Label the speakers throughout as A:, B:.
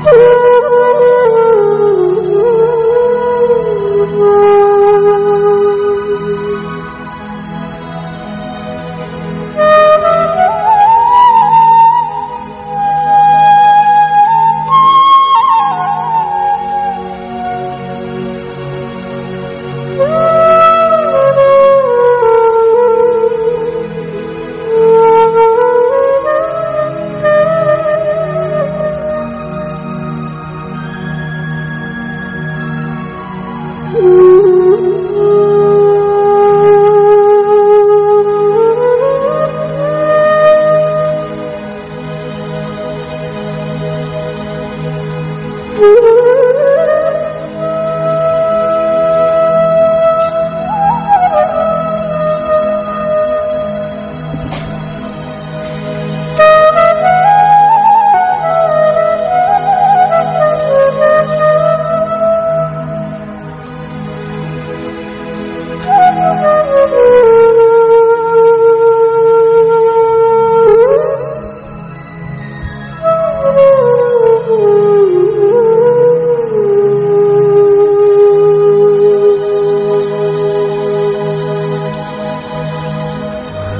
A: 不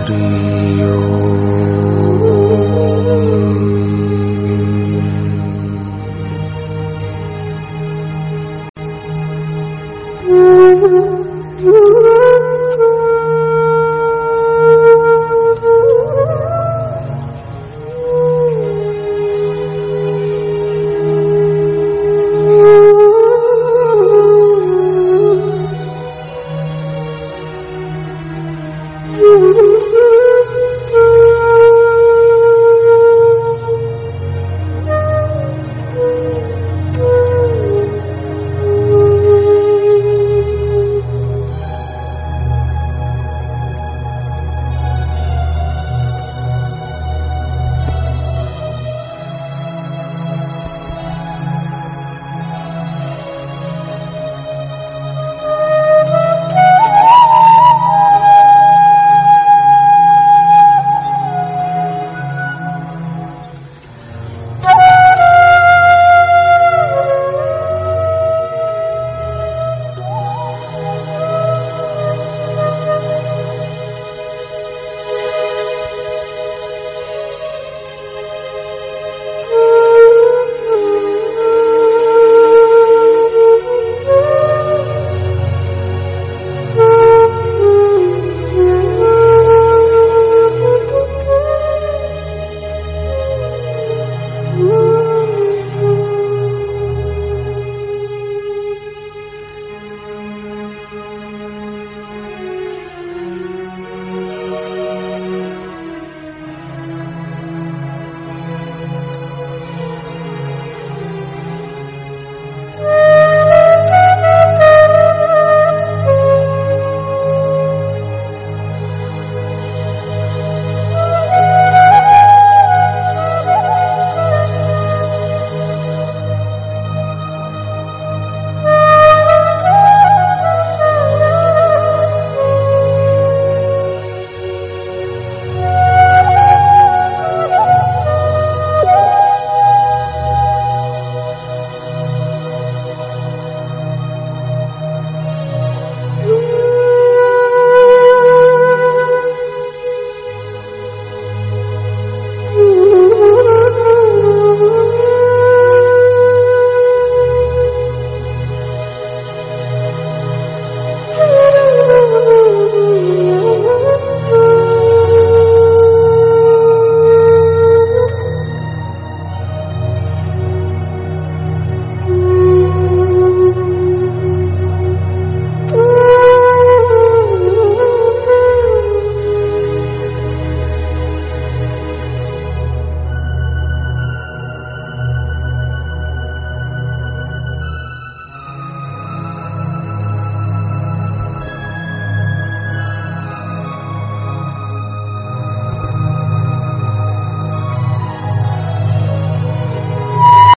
A: Hari